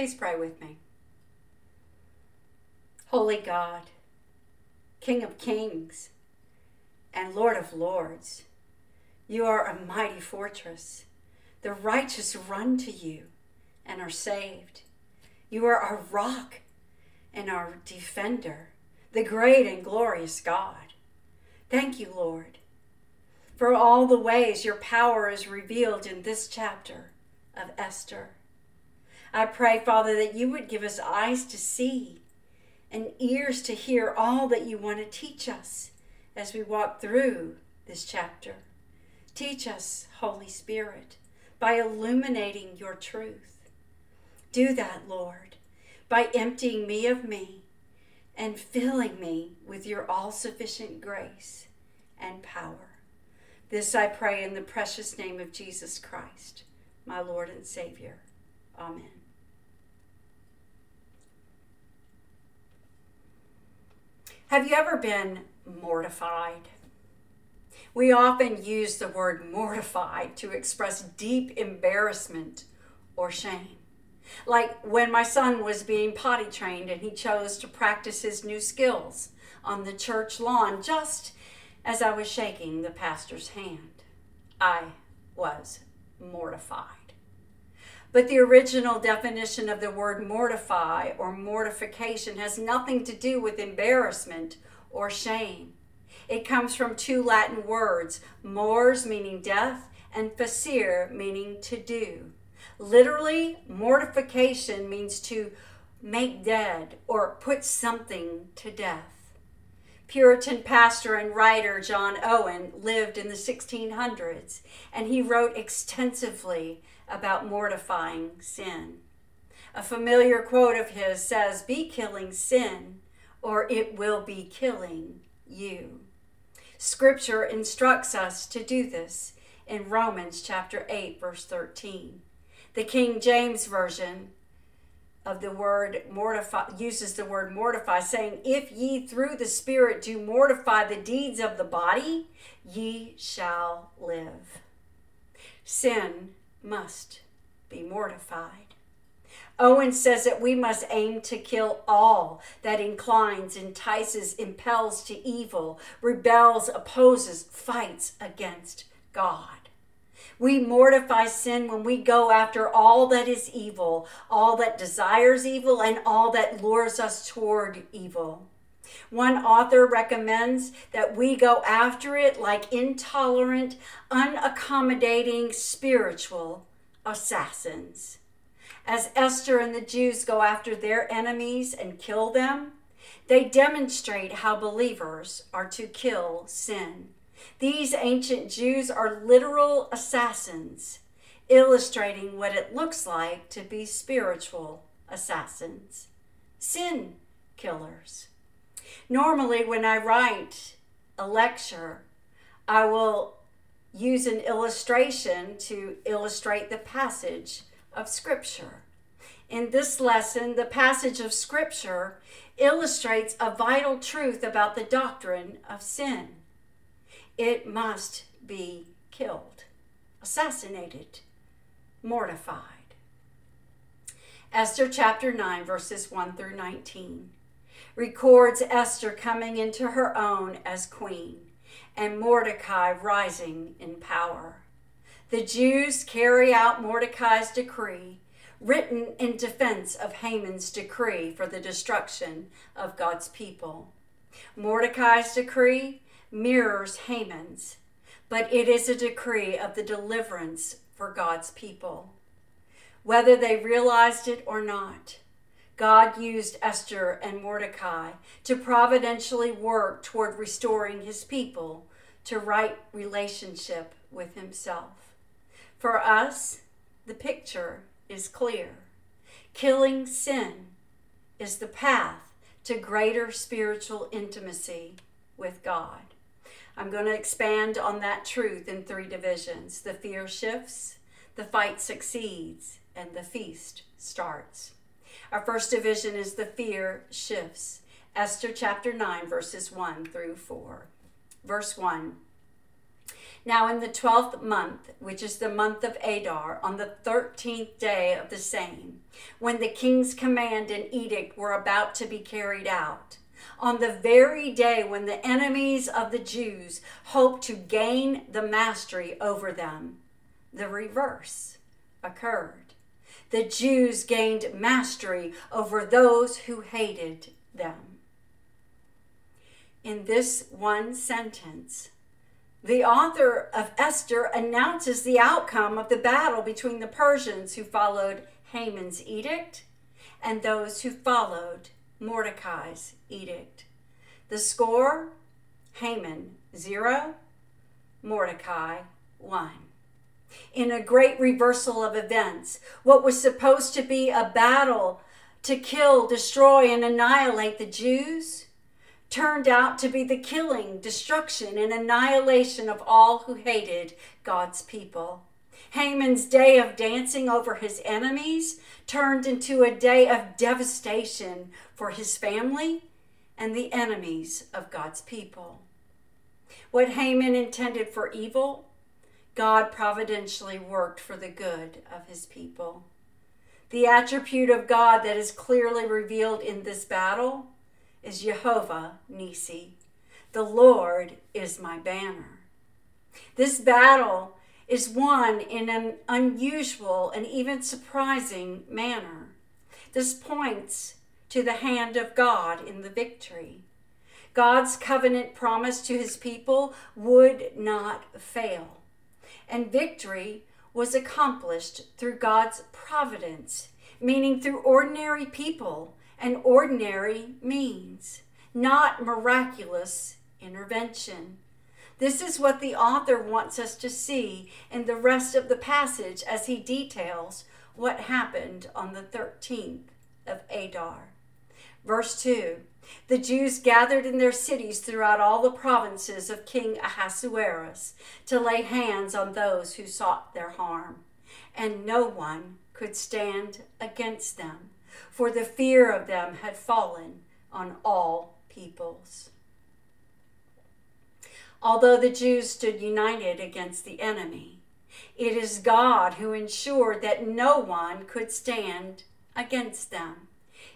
Please pray with me. Holy God, King of kings and Lord of lords, you are a mighty fortress. The righteous run to you and are saved. You are our rock and our defender, the great and glorious God. Thank you, Lord, for all the ways your power is revealed in this chapter of Esther. I pray, Father, that you would give us eyes to see and ears to hear all that you want to teach us as we walk through this chapter. Teach us, Holy Spirit, by illuminating your truth. Do that, Lord, by emptying me of me and filling me with your all sufficient grace and power. This I pray in the precious name of Jesus Christ, my Lord and Savior. Amen. Have you ever been mortified? We often use the word mortified to express deep embarrassment or shame. Like when my son was being potty trained and he chose to practice his new skills on the church lawn just as I was shaking the pastor's hand. I was mortified. But the original definition of the word mortify or mortification has nothing to do with embarrassment or shame. It comes from two Latin words, mors meaning death and facere meaning to do. Literally, mortification means to make dead or put something to death. Puritan pastor and writer John Owen lived in the 1600s and he wrote extensively about mortifying sin. A familiar quote of his says, Be killing sin, or it will be killing you. Scripture instructs us to do this in Romans chapter 8, verse 13. The King James Version of the word mortify uses the word mortify, saying, If ye through the Spirit do mortify the deeds of the body, ye shall live. Sin must be mortified. Owen says that we must aim to kill all that inclines, entices, impels to evil, rebels, opposes, fights against God. We mortify sin when we go after all that is evil, all that desires evil, and all that lures us toward evil. One author recommends that we go after it like intolerant, unaccommodating spiritual assassins. As Esther and the Jews go after their enemies and kill them, they demonstrate how believers are to kill sin. These ancient Jews are literal assassins, illustrating what it looks like to be spiritual assassins, sin killers. Normally, when I write a lecture, I will use an illustration to illustrate the passage of Scripture. In this lesson, the passage of Scripture illustrates a vital truth about the doctrine of sin. It must be killed, assassinated, mortified. Esther chapter 9, verses 1 through 19, records Esther coming into her own as queen and Mordecai rising in power. The Jews carry out Mordecai's decree, written in defense of Haman's decree for the destruction of God's people. Mordecai's decree mirrors Haman's, but it is a decree of the deliverance for God's people. Whether they realized it or not, God used Esther and Mordecai to providentially work toward restoring his people to right relationship with himself. For us, the picture is clear. Killing sin is the path to greater spiritual intimacy with God. I'm going to expand on that truth in three divisions the fear shifts, the fight succeeds, and the feast starts. Our first division is the fear shifts. Esther chapter 9, verses 1 through 4. Verse 1 Now, in the twelfth month, which is the month of Adar, on the thirteenth day of the same, when the king's command and edict were about to be carried out, on the very day when the enemies of the Jews hoped to gain the mastery over them, the reverse occurred. The Jews gained mastery over those who hated them. In this one sentence, the author of Esther announces the outcome of the battle between the Persians who followed Haman's edict and those who followed Mordecai's edict. The score Haman 0, Mordecai 1. In a great reversal of events, what was supposed to be a battle to kill, destroy, and annihilate the Jews turned out to be the killing, destruction, and annihilation of all who hated God's people. Haman's day of dancing over his enemies turned into a day of devastation for his family and the enemies of God's people. What Haman intended for evil, God providentially worked for the good of his people. The attribute of God that is clearly revealed in this battle is Jehovah Nisi. The Lord is my banner. This battle is won in an unusual and even surprising manner. This points to the hand of God in the victory. God's covenant promise to his people would not fail, and victory was accomplished through God's providence, meaning through ordinary people and ordinary means, not miraculous intervention. This is what the author wants us to see in the rest of the passage as he details what happened on the 13th of Adar. Verse 2 The Jews gathered in their cities throughout all the provinces of King Ahasuerus to lay hands on those who sought their harm, and no one could stand against them for the fear of them had fallen on all peoples. Although the Jews stood united against the enemy, it is God who ensured that no one could stand against them.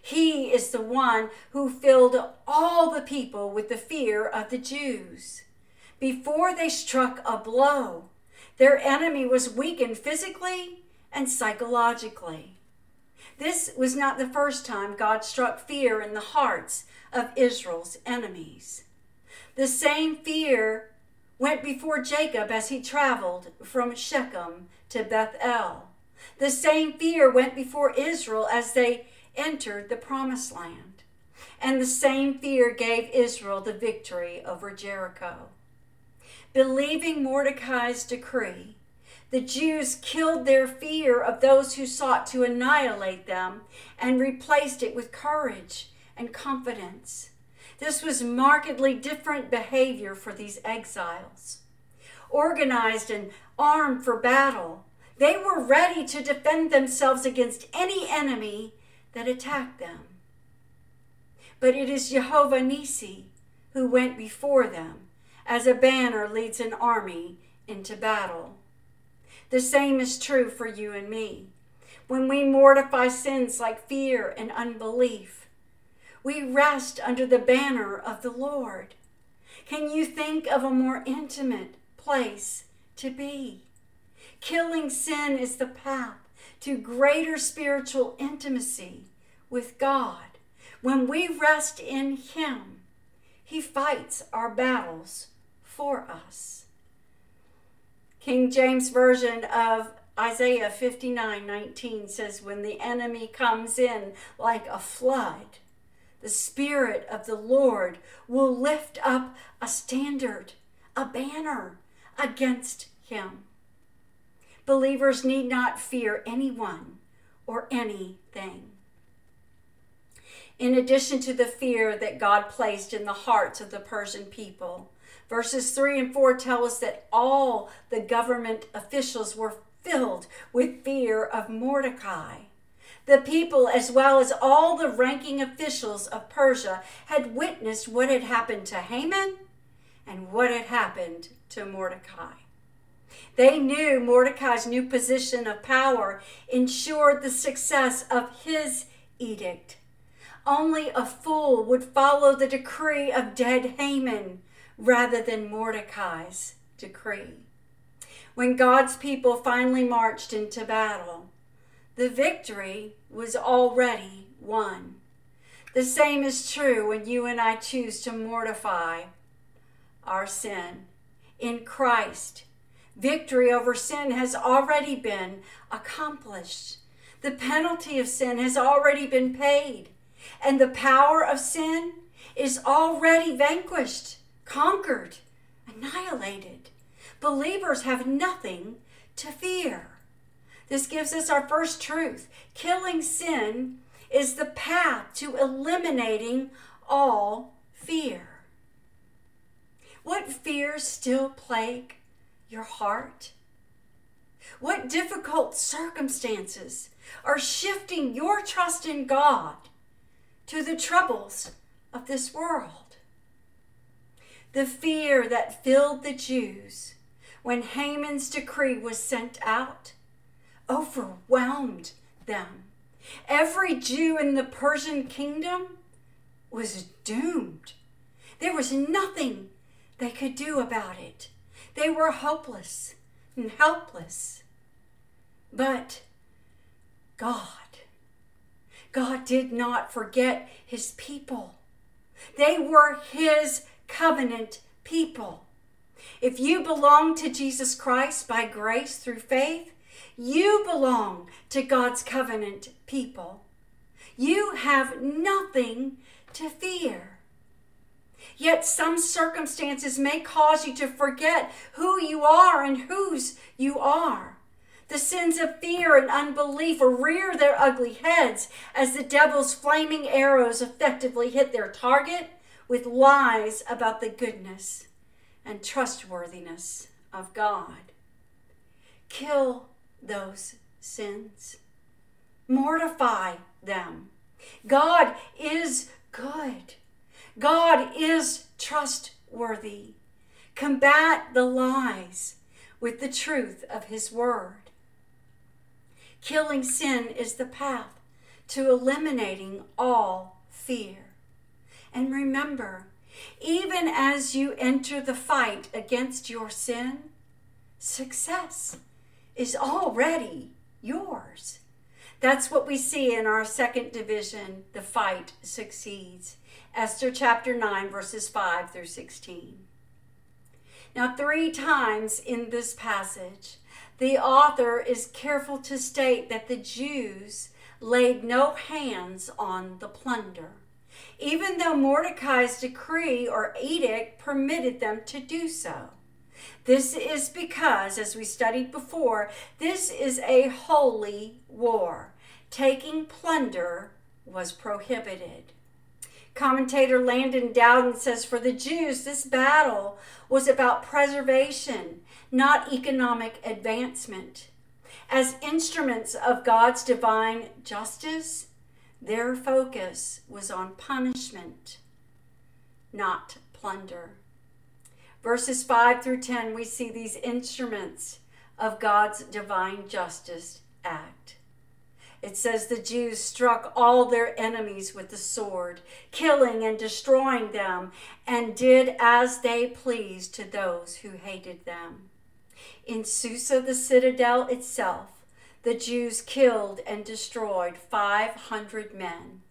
He is the one who filled all the people with the fear of the Jews. Before they struck a blow, their enemy was weakened physically and psychologically. This was not the first time God struck fear in the hearts of Israel's enemies. The same fear went before Jacob as he traveled from Shechem to Bethel. The same fear went before Israel as they entered the promised land. And the same fear gave Israel the victory over Jericho. Believing Mordecai's decree, the Jews killed their fear of those who sought to annihilate them and replaced it with courage and confidence. This was markedly different behavior for these exiles. Organized and armed for battle, they were ready to defend themselves against any enemy that attacked them. But it is Jehovah Nisi who went before them as a banner leads an army into battle. The same is true for you and me. When we mortify sins like fear and unbelief, we rest under the banner of the Lord. Can you think of a more intimate place to be? Killing sin is the path to greater spiritual intimacy with God. When we rest in Him, He fights our battles for us. King James Version of Isaiah 59 19 says, When the enemy comes in like a flood, the Spirit of the Lord will lift up a standard, a banner against him. Believers need not fear anyone or anything. In addition to the fear that God placed in the hearts of the Persian people, Verses 3 and 4 tell us that all the government officials were filled with fear of Mordecai. The people, as well as all the ranking officials of Persia, had witnessed what had happened to Haman and what had happened to Mordecai. They knew Mordecai's new position of power ensured the success of his edict. Only a fool would follow the decree of dead Haman rather than Mordecai's decree. When God's people finally marched into battle, the victory was already won. The same is true when you and I choose to mortify our sin. In Christ, victory over sin has already been accomplished. The penalty of sin has already been paid, and the power of sin is already vanquished, conquered, annihilated. Believers have nothing to fear. This gives us our first truth. Killing sin is the path to eliminating all fear. What fears still plague your heart? What difficult circumstances are shifting your trust in God to the troubles of this world? The fear that filled the Jews when Haman's decree was sent out overwhelmed them. Every Jew in the Persian kingdom was doomed. There was nothing they could do about it. They were hopeless and helpless. But God, God did not forget his people. They were his covenant people. If you belong to Jesus Christ by grace through faith, you belong to God's covenant people. You have nothing to fear. Yet some circumstances may cause you to forget who you are and whose you are. The sins of fear and unbelief rear their ugly heads as the devil's flaming arrows effectively hit their target with lies about the goodness and trustworthiness of God. Kill those sins, mortify them. God is good. God is trustworthy. Combat the lies with the truth of His Word. Killing sin is the path to eliminating all fear. And remember, even as you enter the fight against your sin, success is already yours. That's what we see in our second division, the fight succeeds. Esther chapter 9, verses 5 through 16. Now, three times in this passage, the author is careful to state that the Jews laid no hands on the plunder, even though Mordecai's decree or edict permitted them to do so. This is because, as we studied before, this is a holy war. Taking plunder was prohibited. Commentator Landon Dowden says for the Jews, this battle was about preservation, not economic advancement. As instruments of God's divine justice, their focus was on punishment, not plunder. Verses 5 through 10, we see these instruments of God's divine justice act. It says the Jews struck all their enemies with the sword, killing and destroying them, and did as they pleased to those who hated them. In Susa, the citadel itself, the Jews killed and destroyed 500 men,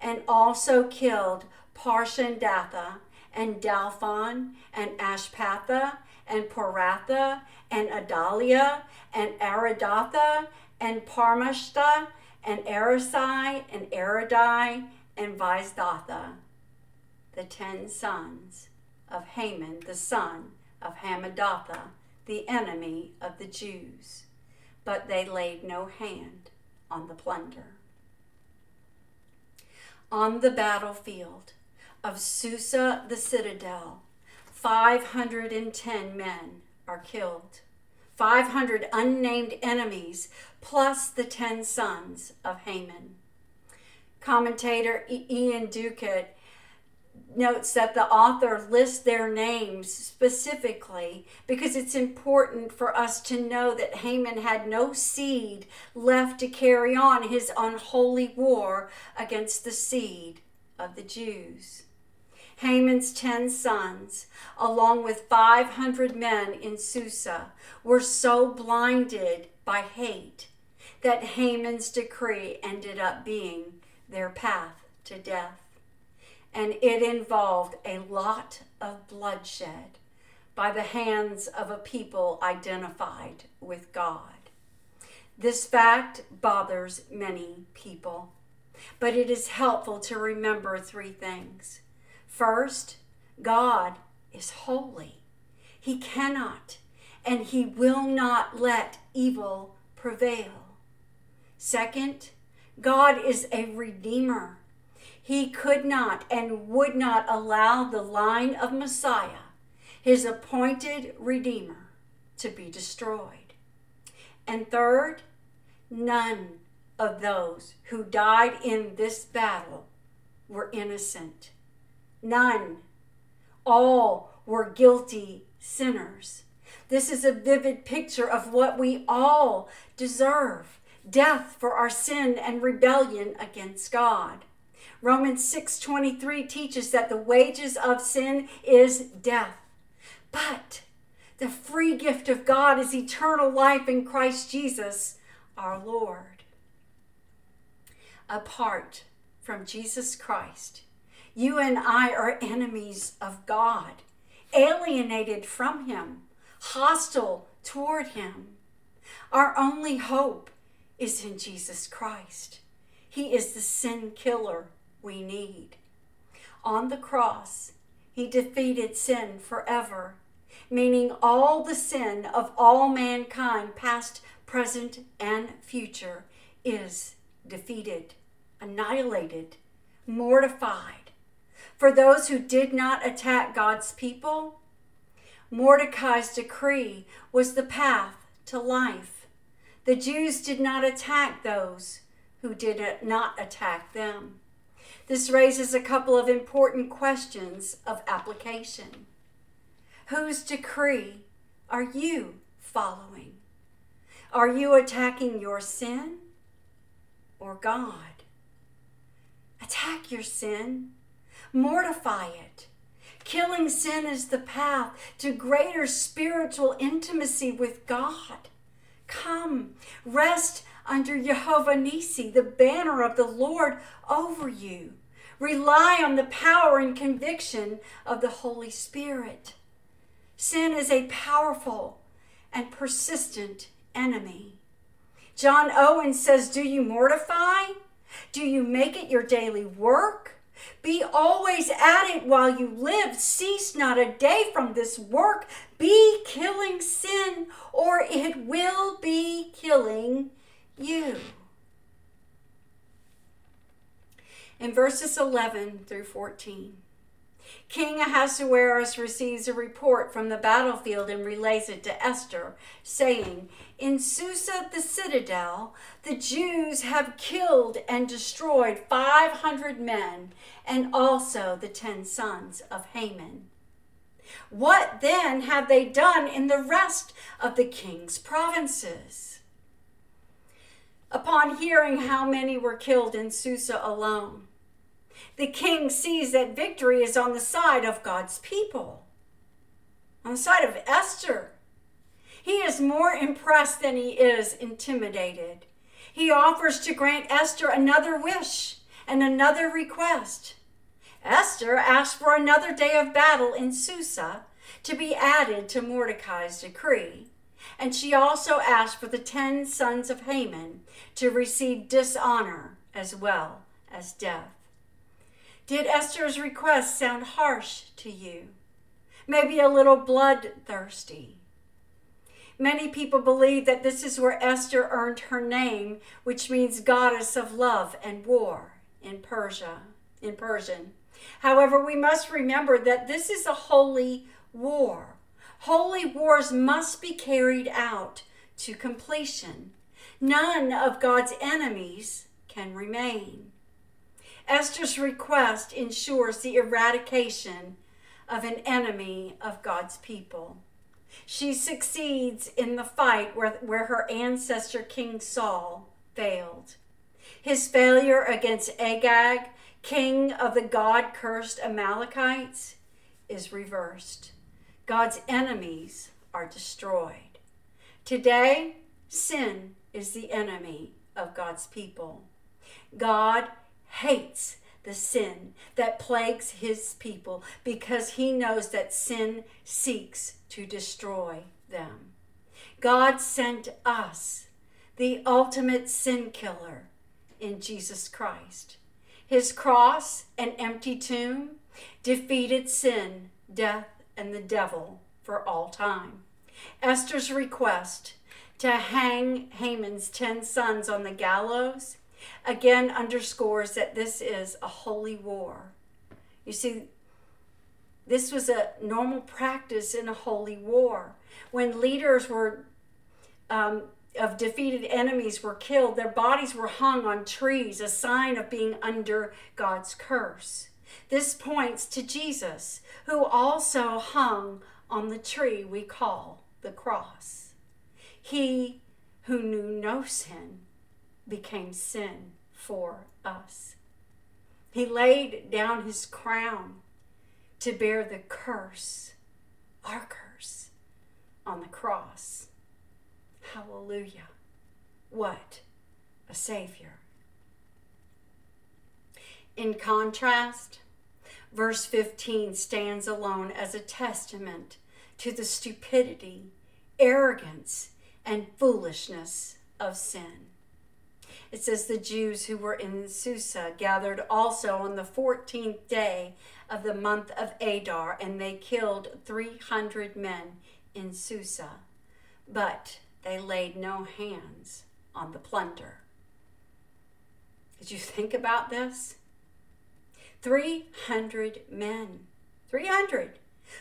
and also killed Parshandatha and Dalphon and Ashpatha and Poratha and Adalia and Aridatha and Parmashta and Arisai and Aridai and Vaizdatha, the ten sons of Haman, the son of Hamadatha, the enemy of the Jews. But they laid no hand on the plunder. On the battlefield of Susa the citadel, 510 men are killed. 500 unnamed enemies, plus the 10 sons of Haman. Commentator Iain Duguid notes that the author lists their names specifically because it's important for us to know that Haman had no seed left to carry on his unholy war against the seed of the Jews. Haman's ten sons, along with 500 men in Susa, were so blinded by hate that Haman's decree ended up being their path to death and it involved a lot of bloodshed by the hands of a people identified with God. This fact bothers many people, but it is helpful to remember three things. First, God is holy. He cannot and he will not let evil prevail. Second, God is a redeemer he could not and would not allow the line of Messiah, his appointed Redeemer, to be destroyed. And third, none of those who died in this battle were innocent. None. All were guilty sinners. This is a vivid picture of what we all deserve death for our sin and rebellion against God. Romans 6:23 teaches that the wages of sin is death. But the free gift of God is eternal life in Christ Jesus, our Lord. Apart from Jesus Christ, you and I are enemies of God, alienated from Him, hostile toward Him. Our only hope is in Jesus Christ. He is the sin killer we need. On the cross, he defeated sin forever, meaning all the sin of all mankind, past, present, and future, is defeated, annihilated, mortified. For those who did not attack God's people, Mordecai's decree was the path to life. The Jews did not attack those who did not attack them. This raises a couple of important questions of application. Whose decree are you following? Are you attacking your sin or God? Attack your sin, mortify it. Killing sin is the path to greater spiritual intimacy with God. Come, rest under Jehovah Nisi, the banner of the Lord over you. Rely on the power and conviction of the Holy Spirit. Sin is a powerful and persistent enemy. John Owen says, Do you mortify? Do you make it your daily work? Be always at it while you live. Cease not a day from this work. Be killing sin, or it will be killing you. In verses 11 through 14, King Ahasuerus receives a report from the battlefield and relays it to Esther, saying, In Susa the citadel, the Jews have killed and destroyed 500 men and also the ten sons of Haman. What then have they done in the rest of the king's provinces? upon hearing how many were killed in Susa alone. The king sees that victory is on the side of God's people, on the side of Esther. He is more impressed than he is intimidated. He offers to grant Esther another wish and another request. Esther asked for another day of battle in Susa to be added to Mordecai's decree and she also asked for the ten sons of Haman to receive dishonor as well as death. Did Esther's request sound harsh to you? Maybe a little bloodthirsty. Many people believe that this is where Esther earned her name, which means goddess of love and war in Persia, in Persian. However, we must remember that this is a holy war Holy wars must be carried out to completion. None of God's enemies can remain. Esther's request ensures the eradication of an enemy of God's people. She succeeds in the fight where, where her ancestor King Saul failed. His failure against Agag, king of the God cursed Amalekites, is reversed. God's enemies are destroyed. Today, sin is the enemy of God's people. God hates the sin that plagues his people because he knows that sin seeks to destroy them. God sent us, the ultimate sin killer, in Jesus Christ. His cross and empty tomb defeated sin, death, and the devil for all time. Esther's request to hang Haman's ten sons on the gallows again underscores that this is a holy war. You see, this was a normal practice in a holy war. When leaders were um, of defeated enemies were killed, their bodies were hung on trees, a sign of being under God's curse. This points to Jesus, who also hung on the tree we call the cross. He who knew no sin became sin for us. He laid down his crown to bear the curse, our curse, on the cross. Hallelujah. What a Savior. In contrast, verse 15 stands alone as a testament to the stupidity, arrogance, and foolishness of sin. It says the Jews who were in Susa gathered also on the 14th day of the month of Adar, and they killed 300 men in Susa. But they laid no hands on the plunder. Did you think about this? 300 men, 300,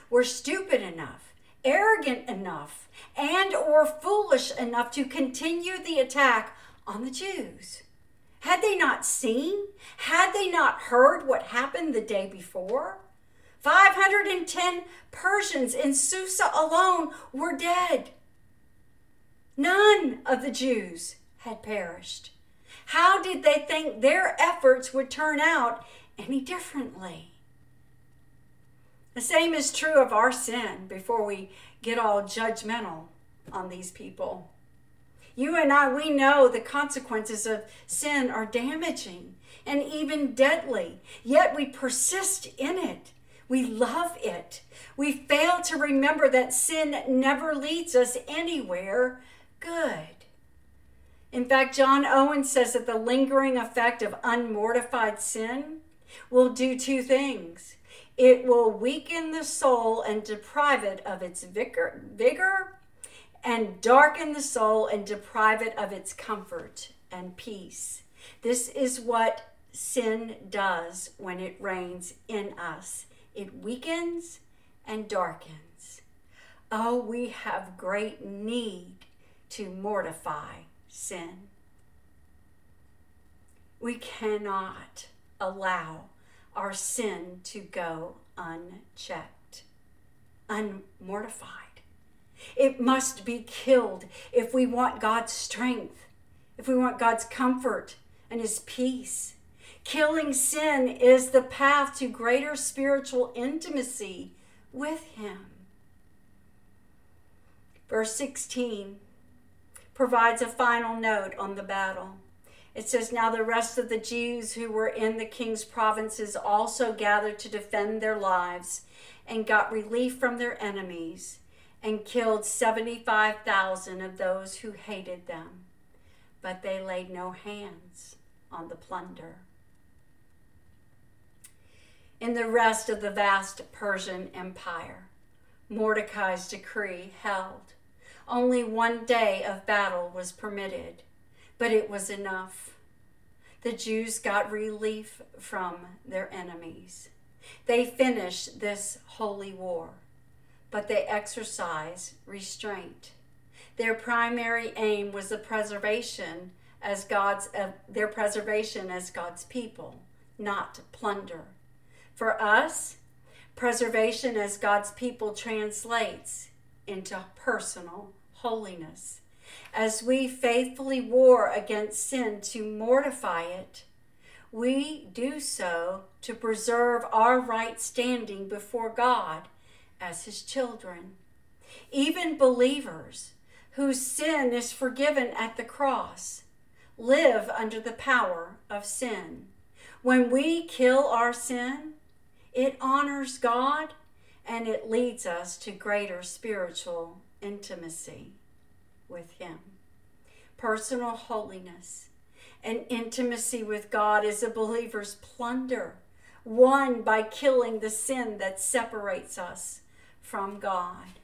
were stupid enough, arrogant enough, and or foolish enough to continue the attack on the Jews. Had they not seen? Had they not heard what happened the day before? 510 Persians in Susa alone were dead. None of the Jews had perished. How did they think their efforts would turn out any differently? The same is true of our sin before we get all judgmental on these people. You and I, we know the consequences of sin are damaging and even deadly, yet we persist in it. We love it. We fail to remember that sin never leads us anywhere good. In fact, John Owen says that the lingering effect of unmortified sin will do two things it will weaken the soul and deprive it of its vigor, vigor and darken the soul and deprive it of its comfort and peace. This is what sin does when it reigns in us it weakens and darkens. Oh, we have great need to mortify sin. We cannot allow our sin to go unchecked, unmortified. It must be killed if we want God's strength, if we want God's comfort and His peace. Killing sin is the path to greater spiritual intimacy with Him. Verse 16 provides a final note on the battle. It says, Now the rest of the Jews who were in the king's provinces also gathered to defend their lives and got relief from their enemies and killed 75,000 of those who hated them. But they laid no hands on the plunder. In the rest of the vast Persian Empire, Mordecai's decree held only one day of battle was permitted, but it was enough. The Jews got relief from their enemies. They finished this holy war, but they exercise restraint. Their primary aim was the preservation as God's uh, their preservation as God's people, not plunder. For us, preservation as God's people translates into personal holiness. As we faithfully war against sin to mortify it, we do so to preserve our right standing before God as His children. Even believers whose sin is forgiven at the cross live under the power of sin. When we kill our sin, it honors God and it leads us to greater spiritual intimacy with Him. Personal holiness and intimacy with God is a believer's plunder, won by killing the sin that separates us from God.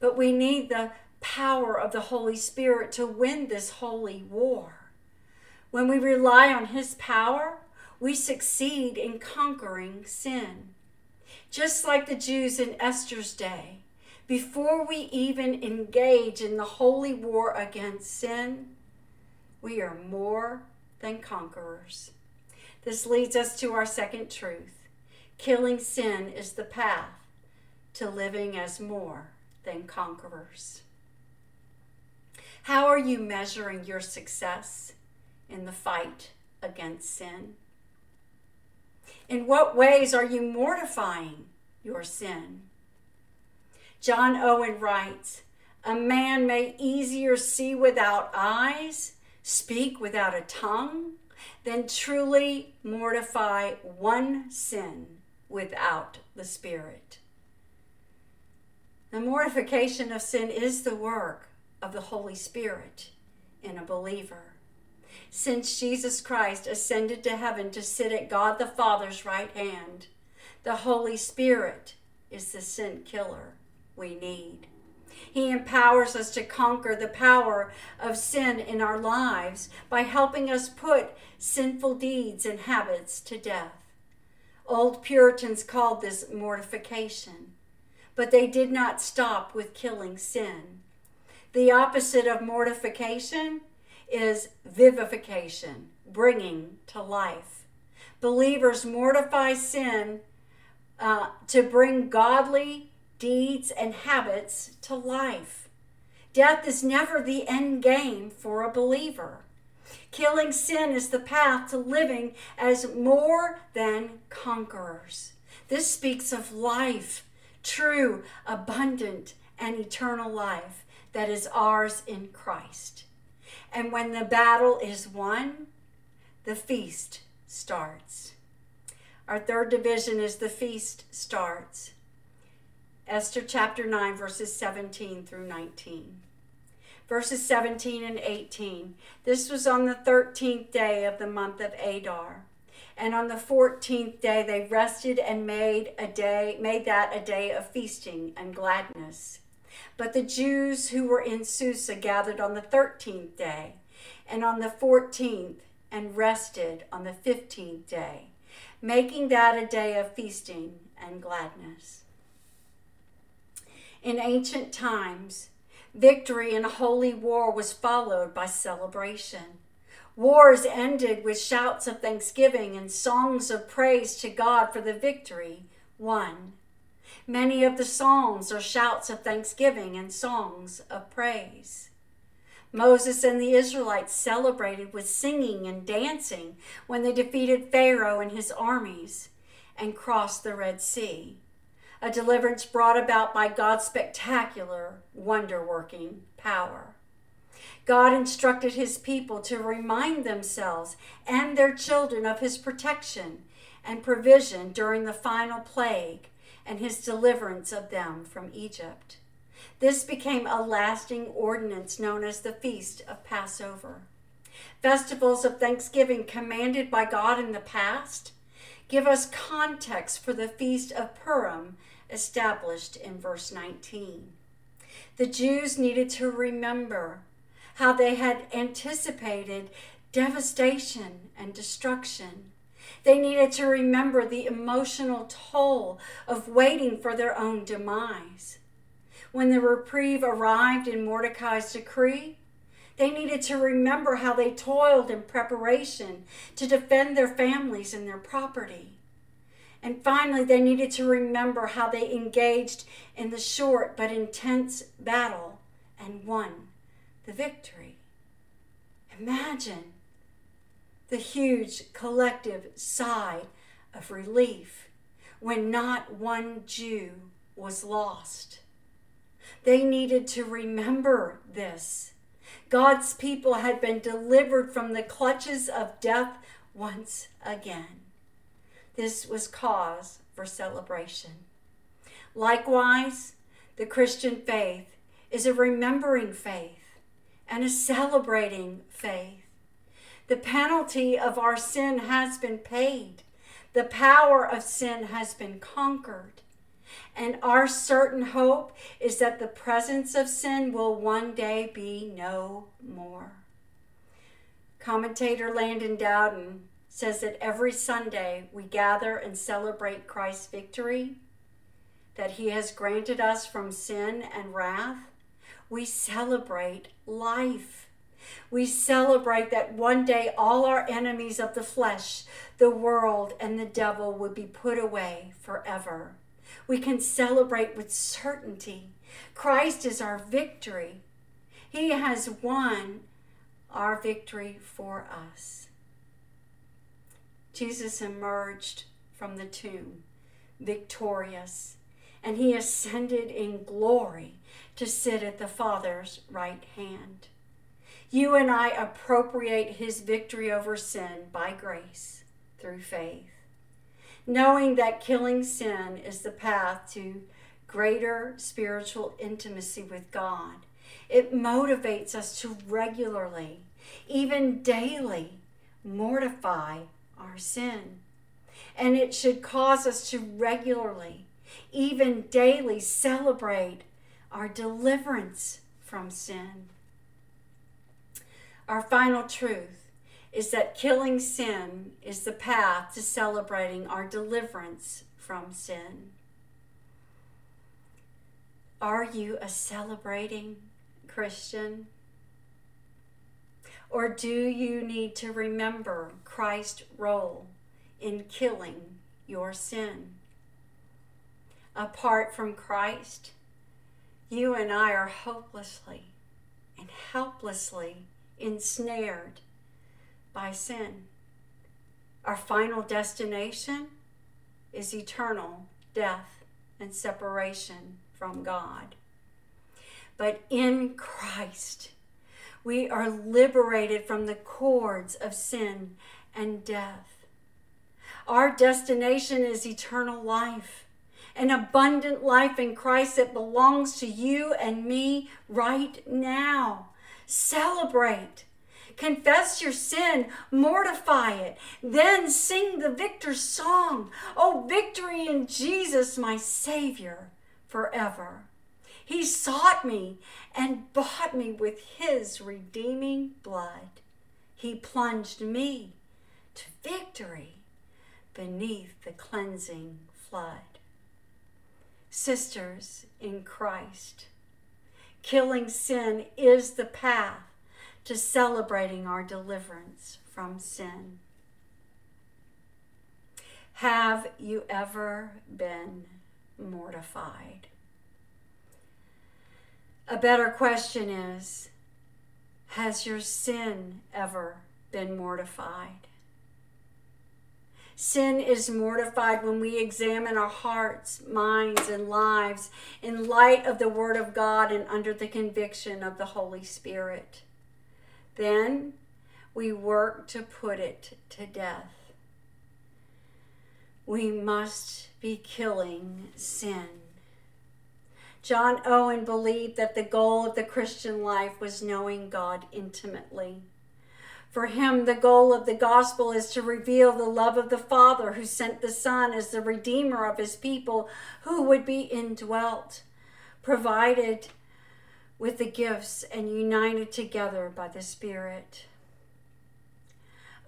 But we need the power of the Holy Spirit to win this holy war. When we rely on His power, we succeed in conquering sin. Just like the Jews in Esther's day, before we even engage in the holy war against sin, we are more than conquerors. This leads us to our second truth killing sin is the path to living as more than conquerors. How are you measuring your success in the fight against sin? In what ways are you mortifying your sin? John Owen writes, A man may easier see without eyes, speak without a tongue, than truly mortify one sin without the Spirit. The mortification of sin is the work of the Holy Spirit in a believer. Since Jesus Christ ascended to heaven to sit at God the Father's right hand, the Holy Spirit is the sin killer we need. He empowers us to conquer the power of sin in our lives by helping us put sinful deeds and habits to death. Old Puritans called this mortification, but they did not stop with killing sin. The opposite of mortification is vivification, bringing to life. Believers mortify sin uh, to bring godly deeds, and habits to life. Death is never the end game for a believer. Killing sin is the path to living as more than conquerors. This speaks of life, true, abundant, and eternal life that is ours in Christ. And when the battle is won, the feast starts. Our third division is the feast starts. Esther chapter 9, verses 17 through 19. Verses 17 and 18. This was on the 13th day of the month of Adar. And on the 14th day they rested and made a day made that a day of feasting and gladness. But the Jews who were in Susa gathered on the 13th day and on the 14th and rested on the 15th day, making that a day of feasting and gladness. In ancient times, victory in a holy war was followed by celebration. Wars ended with shouts of thanksgiving and songs of praise to God for the victory won. Many of the psalms are shouts of thanksgiving and songs of praise. Moses and the Israelites celebrated with singing and dancing when they defeated Pharaoh and his armies and crossed the Red Sea a deliverance brought about by God's spectacular, wonder working power. God instructed his people to remind themselves and their children of his protection and provision during the final plague and his deliverance of them from Egypt. This became a lasting ordinance known as the Feast of Passover. Festivals of thanksgiving commanded by God in the past give us context for the Feast of Purim established in verse 19. The Jews needed to remember how they had anticipated devastation and destruction. They needed to remember the emotional toll of waiting for their own demise. When the reprieve arrived in Mordecai's decree, They needed to remember how they toiled in preparation to defend their families and their property. And finally, they needed to remember how they engaged in the short but intense battle and won the victory. Imagine the huge collective sigh of relief when not one Jew was lost. They needed to remember this. God's people had been delivered from the clutches of death once again. This was cause for celebration. Likewise, the Christian faith is a remembering faith and a celebrating faith. The penalty of our sin has been paid. The power of sin has been conquered. And our certain hope is that the presence of sin will one day be no more. Commentator Landon Dowden says that every Sunday we gather and celebrate Christ's victory, that he has granted us from sin and wrath. We celebrate life. We celebrate that one day all our enemies of the flesh, the world, and the devil would be put away forever. We can celebrate with certainty. Christ is our victory. He has won our victory for us. Jesus emerged from the tomb victorious, and he ascended in glory to sit at the Father's right hand. You and I appropriate his victory over sin by grace through faith knowing that killing sin is the path to greater spiritual intimacy with God. It motivates us to regularly, even daily, mortify our sin. And it should cause us to regularly, even daily, celebrate our deliverance from sin. Our final truth is that killing sin is the path to celebrating our deliverance from sin. Are you a celebrating Christian? Or do you need to remember Christ's role in killing your sin? Apart from Christ, you and I are hopelessly and helplessly ensnared by sin. Our final destination is eternal death and separation from God. But in Christ, we are liberated from the cords of sin and death. Our destination is eternal life, an abundant life in Christ that belongs to you and me right now. Celebrate Confess your sin, mortify it, then sing the victor's song. Oh, victory in Jesus, my Savior, forever. He sought me and bought me with his redeeming blood. He plunged me to victory beneath the cleansing flood. Sisters in Christ, killing sin is the path to celebrating our deliverance from sin. Have you ever been mortified? A better question is Has your sin ever been mortified? Sin is mortified when we examine our hearts, minds, and lives in light of the Word of God and under the conviction of the Holy Spirit. Then we work to put it to death. We must be killing sin. John Owen believed that the goal of the Christian life was knowing God intimately. For him, the goal of the gospel is to reveal the love of the Father who sent the Son as the Redeemer of his people who would be indwelt, provided with the gifts and united together by the Spirit.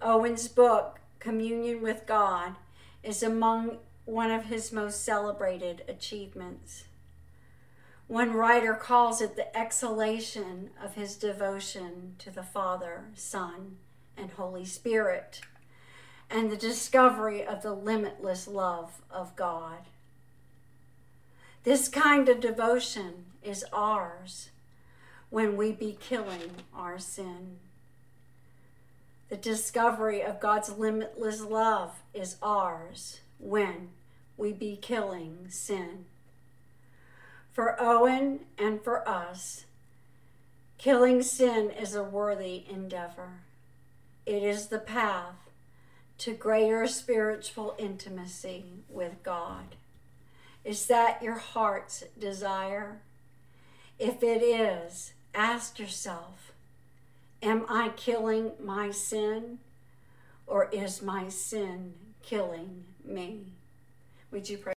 Owen's book, Communion with God, is among one of his most celebrated achievements. One writer calls it the exhalation of his devotion to the Father, Son, and Holy Spirit, and the discovery of the limitless love of God. This kind of devotion is ours when we be killing our sin. The discovery of God's limitless love is ours when we be killing sin. For Owen and for us, killing sin is a worthy endeavor. It is the path to greater spiritual intimacy with God. Is that your heart's desire? If it is, ask yourself Am I killing my sin, or is my sin killing me? Would you pray?